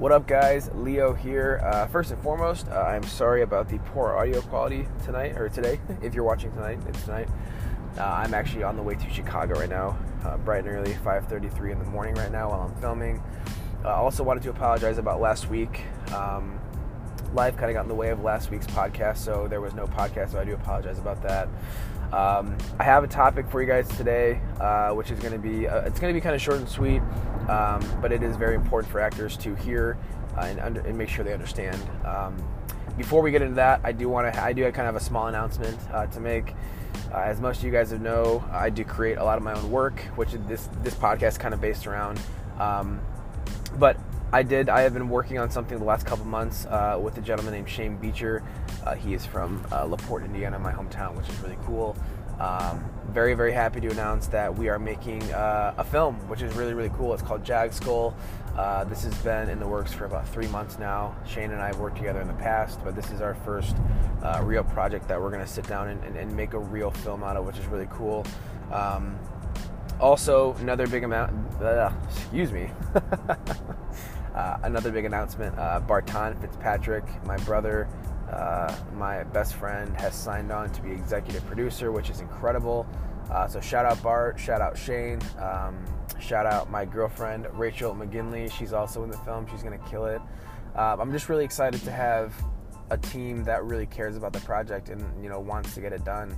What up, guys? Leo here. Uh, first and foremost, uh, I'm sorry about the poor audio quality tonight or today. If you're watching tonight, it's tonight. Uh, I'm actually on the way to Chicago right now, uh, bright and early, 5:33 in the morning right now while I'm filming. I uh, also wanted to apologize about last week. Um, life kind of got in the way of last week's podcast, so there was no podcast. So I do apologize about that. Um, I have a topic for you guys today, uh, which is going to be uh, it's going to be kind of short and sweet, um, but it is very important for actors to hear uh, and, under, and, make sure they understand. Um, before we get into that, I do want to I do kind of a small announcement uh, to make. Uh, as most of you guys have know, I do create a lot of my own work, which this this podcast kind of based around. Um, but I did. I have been working on something the last couple months uh, with a gentleman named Shane Beecher. Uh, he is from uh, LaPorte, Indiana, my hometown, which is really cool. Um, very, very happy to announce that we are making uh, a film, which is really, really cool. It's called Jag Skull. Uh, this has been in the works for about three months now. Shane and I have worked together in the past, but this is our first uh, real project that we're going to sit down and, and, and, make a real film out of, which is really cool. Um, also, another big amount. excuse me. Uh, another big announcement uh, Barton Fitzpatrick, my brother, uh, my best friend, has signed on to be executive producer, which is incredible. Uh, so, shout out Bart, shout out Shane, um, shout out my girlfriend, Rachel McGinley. She's also in the film, she's going to kill it. Um, I'm just really excited to have a team that really cares about the project and you know wants to get it done.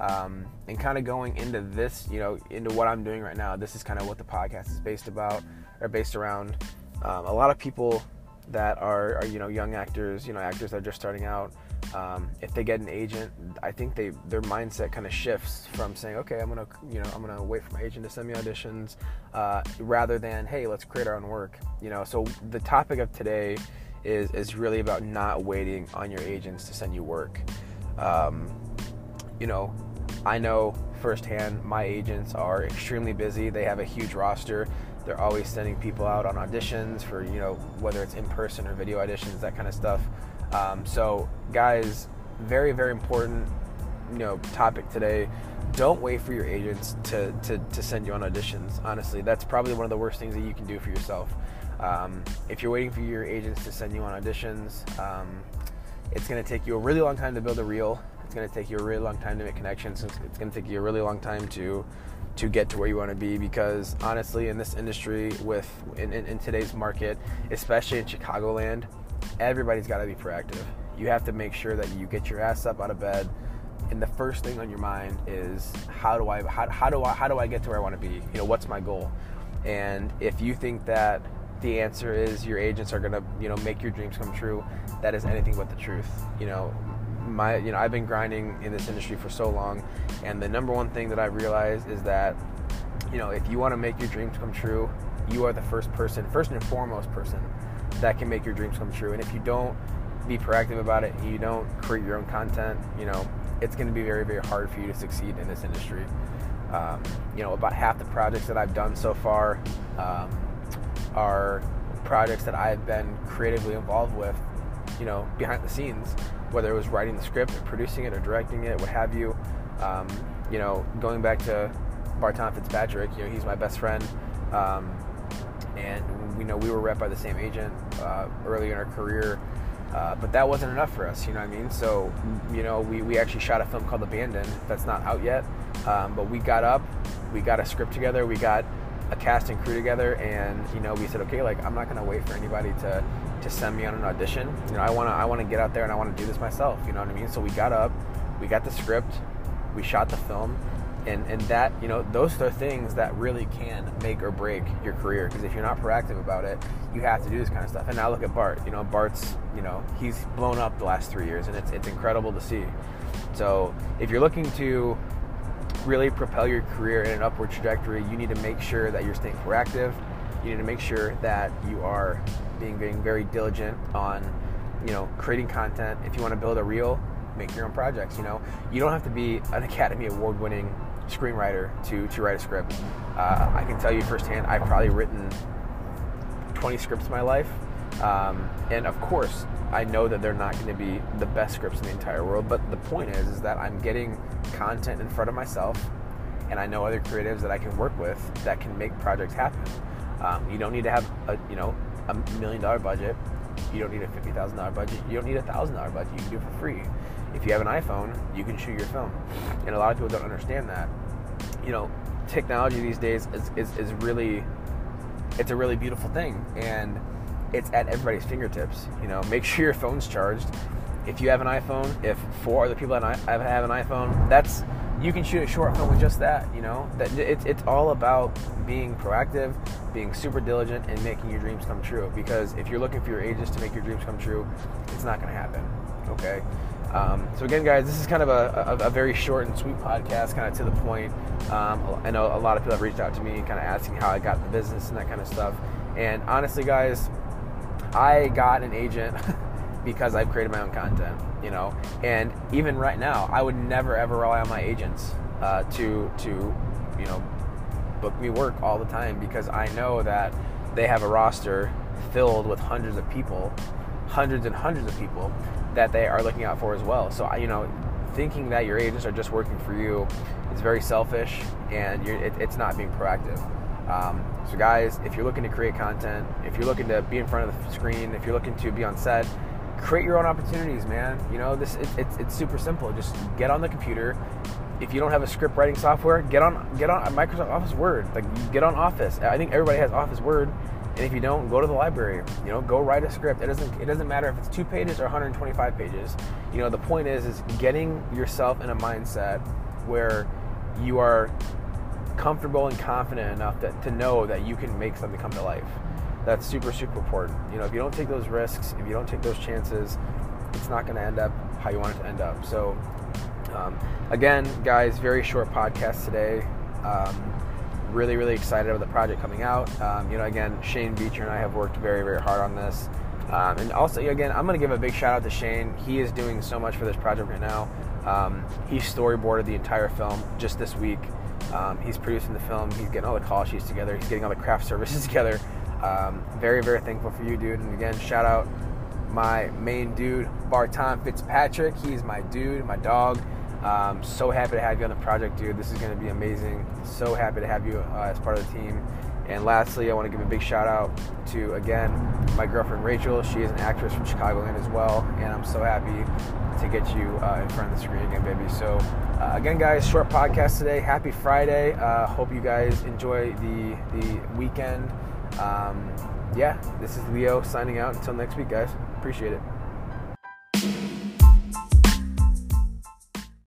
Um, and kind of going into this, you know, into what I'm doing right now. This is kind of what the podcast is based about or based around. Um, a lot of people that are, are, you know young actors, you know actors that are just starting out, um, if they get an agent, I think they their mindset kind of shifts from saying, okay, I'm gonna you know I'm gonna wait for my agent to send me auditions, uh, rather than hey, let's create our own work. You know, so the topic of today is is really about not waiting on your agents to send you work. Um, you know, I know firsthand my agents are extremely busy. They have a huge roster. They're always sending people out on auditions for, you know, whether it's in person or video auditions, that kind of stuff. Um, so, guys, very, very important, you know, topic today. Don't wait for your agents to, to, to send you on auditions. Honestly, that's probably one of the worst things that you can do for yourself. Um, if you're waiting for your agents to send you on auditions, um, it's going to take you a really long time to build a reel. It's going to take you a really long time to make connections. It's, going to take you a really long time to to get to where you want to be because honestly in this industry with in, in, in today's market especially in chicagoland everybody's got to be proactive. You have to make sure that you get your ass up out of bed and the first thing on your mind is how do i how, how do i how do i get to where i want to be? You know what's my goal? And if you think that the answer is your agents are going to you know make your dreams come true that is anything but the truth. You know my you know I've been grinding in this industry for so long, and the number one thing that I realized is that you know if you want to make your dreams come true, you are the first person, first and foremost person that can make your dreams come true. And if you don't be proactive about it, you don't create your own content, you know it's going to be very very hard for you to succeed in this industry. Um, you know about half the projects that I've done so far um, are projects that I've been creatively involved with, you know, behind the scenes whether it was writing the script or producing it or directing it, what have you. Um, you know, going back to Barton Fitzpatrick, you know, he's my best friend. Um, and we know we were rep by the same agent uh, early in our career. Uh, but that wasn't enough for us, you know what I mean? So, you know, we, we actually shot a film called Abandoned that's not out yet. Um, but we got up, we got a script together, we got a cast and crew together, and, you know, we said, okay, like, I'm not going to wait for anybody to to send me on an audition. You know, I want to I want to get out there and I want to do this myself. You know what I mean? So we got up, we got the script, we shot the film, and and that you know those are things that really can make or break your career. Because if you're not proactive about it, you have to do this kind of stuff. And now look at Bart. You know, Bart's you know he's blown up the last three years, and it's it's incredible to see. So if you're looking to really propel your career in an upward trajectory, you need to make sure that you're staying proactive you need to make sure that you are being, being very diligent on you know creating content. If you want to build a reel make your own projects you know? You don't have to be an academy award winning screenwriter to to write a script. Uh, i can tell you firsthand i've probably written 20 scripts in my life. Um, and of course i know that they're not going to be the best scripts in the entire world but the point is is that i'm getting content in front of myself and i know other creatives that i can work with that can make projects happen um, you don't need to have a, you know a million dollar budget. You don't need a fifty thousand dollar budget. You don't need a thousand dollar budget. You can do it for free. If you have an iPhone, you can shoot your film, and a lot of people don't understand that. You know, technology these days is, is, is really it's a really beautiful thing and it's at everybody's fingertips you know make sure your phone's charged if you have an iphone if four other people have an iphone that's you can shoot a short film with just that you know that it's, it's all about being proactive being super diligent and making your dreams come true because if you're looking for your agents to make your dreams come true it's not going to happen okay um, so again, guys, this is kind of a, a, a, very short and sweet podcast, kind of to the point. Um, I know a lot of people have reached out to me, kind of asking how I got the business and that kind of stuff. And honestly, guys, I got an agent because I've created my own content, you know. And even right now, I would never ever rely on my agents uh, to to you know book me work all the time because I know that they have a roster filled with hundreds of people, hundreds and hundreds of people that they are looking out for as well. So, you know, thinking that your agents are just working for you is very selfish and it, it's not being proactive. Um, so, guys, if you're looking to create content, if you're looking to be in front of the screen, if you're looking to be on set, create your own opportunities, man. You know, this it, it's it's super simple. Just get on the computer. If you don't have a script writing software, get on get on Microsoft Office Word. Like get on Office. I think everybody has Office Word and if you don't, go to the library. You know, go write a script. It doesn't it doesn't matter if it's two pages or 125 pages. You know, the point is is getting yourself in a mindset where you are comfortable and confident enough that, to know that you can make something come to life. That's super, super important. You know, if you don't take those risks, if you don't take those chances, it's not going to end up how you want it to end up. So, um, again, guys, very short podcast today. Um, really, really excited about the project coming out. Um, you know, again, Shane Beecher and I have worked very, very hard on this. Um, and also, again, I'm going to give a big shout out to Shane. He is doing so much for this project right now. Um, he storyboarded the entire film just this week. Um, he's producing the film. He's getting all the call sheets together. He's getting all the craft services together. Um, very, very thankful for you, dude. And again, shout out my main dude, Barton Fitzpatrick. He's my dude, my dog. Um, so happy to have you on the project, dude. This is going to be amazing. So happy to have you uh, as part of the team. And lastly, I want to give a big shout out to, again, my girlfriend Rachel. She is an actress from Chicagoland as well. And I'm so happy to get you uh, in front of the screen again, baby. So, uh, again, guys, short podcast today. Happy Friday. Uh, hope you guys enjoy the, the weekend. Um, yeah, this is Leo signing out. Until next week, guys. Appreciate it.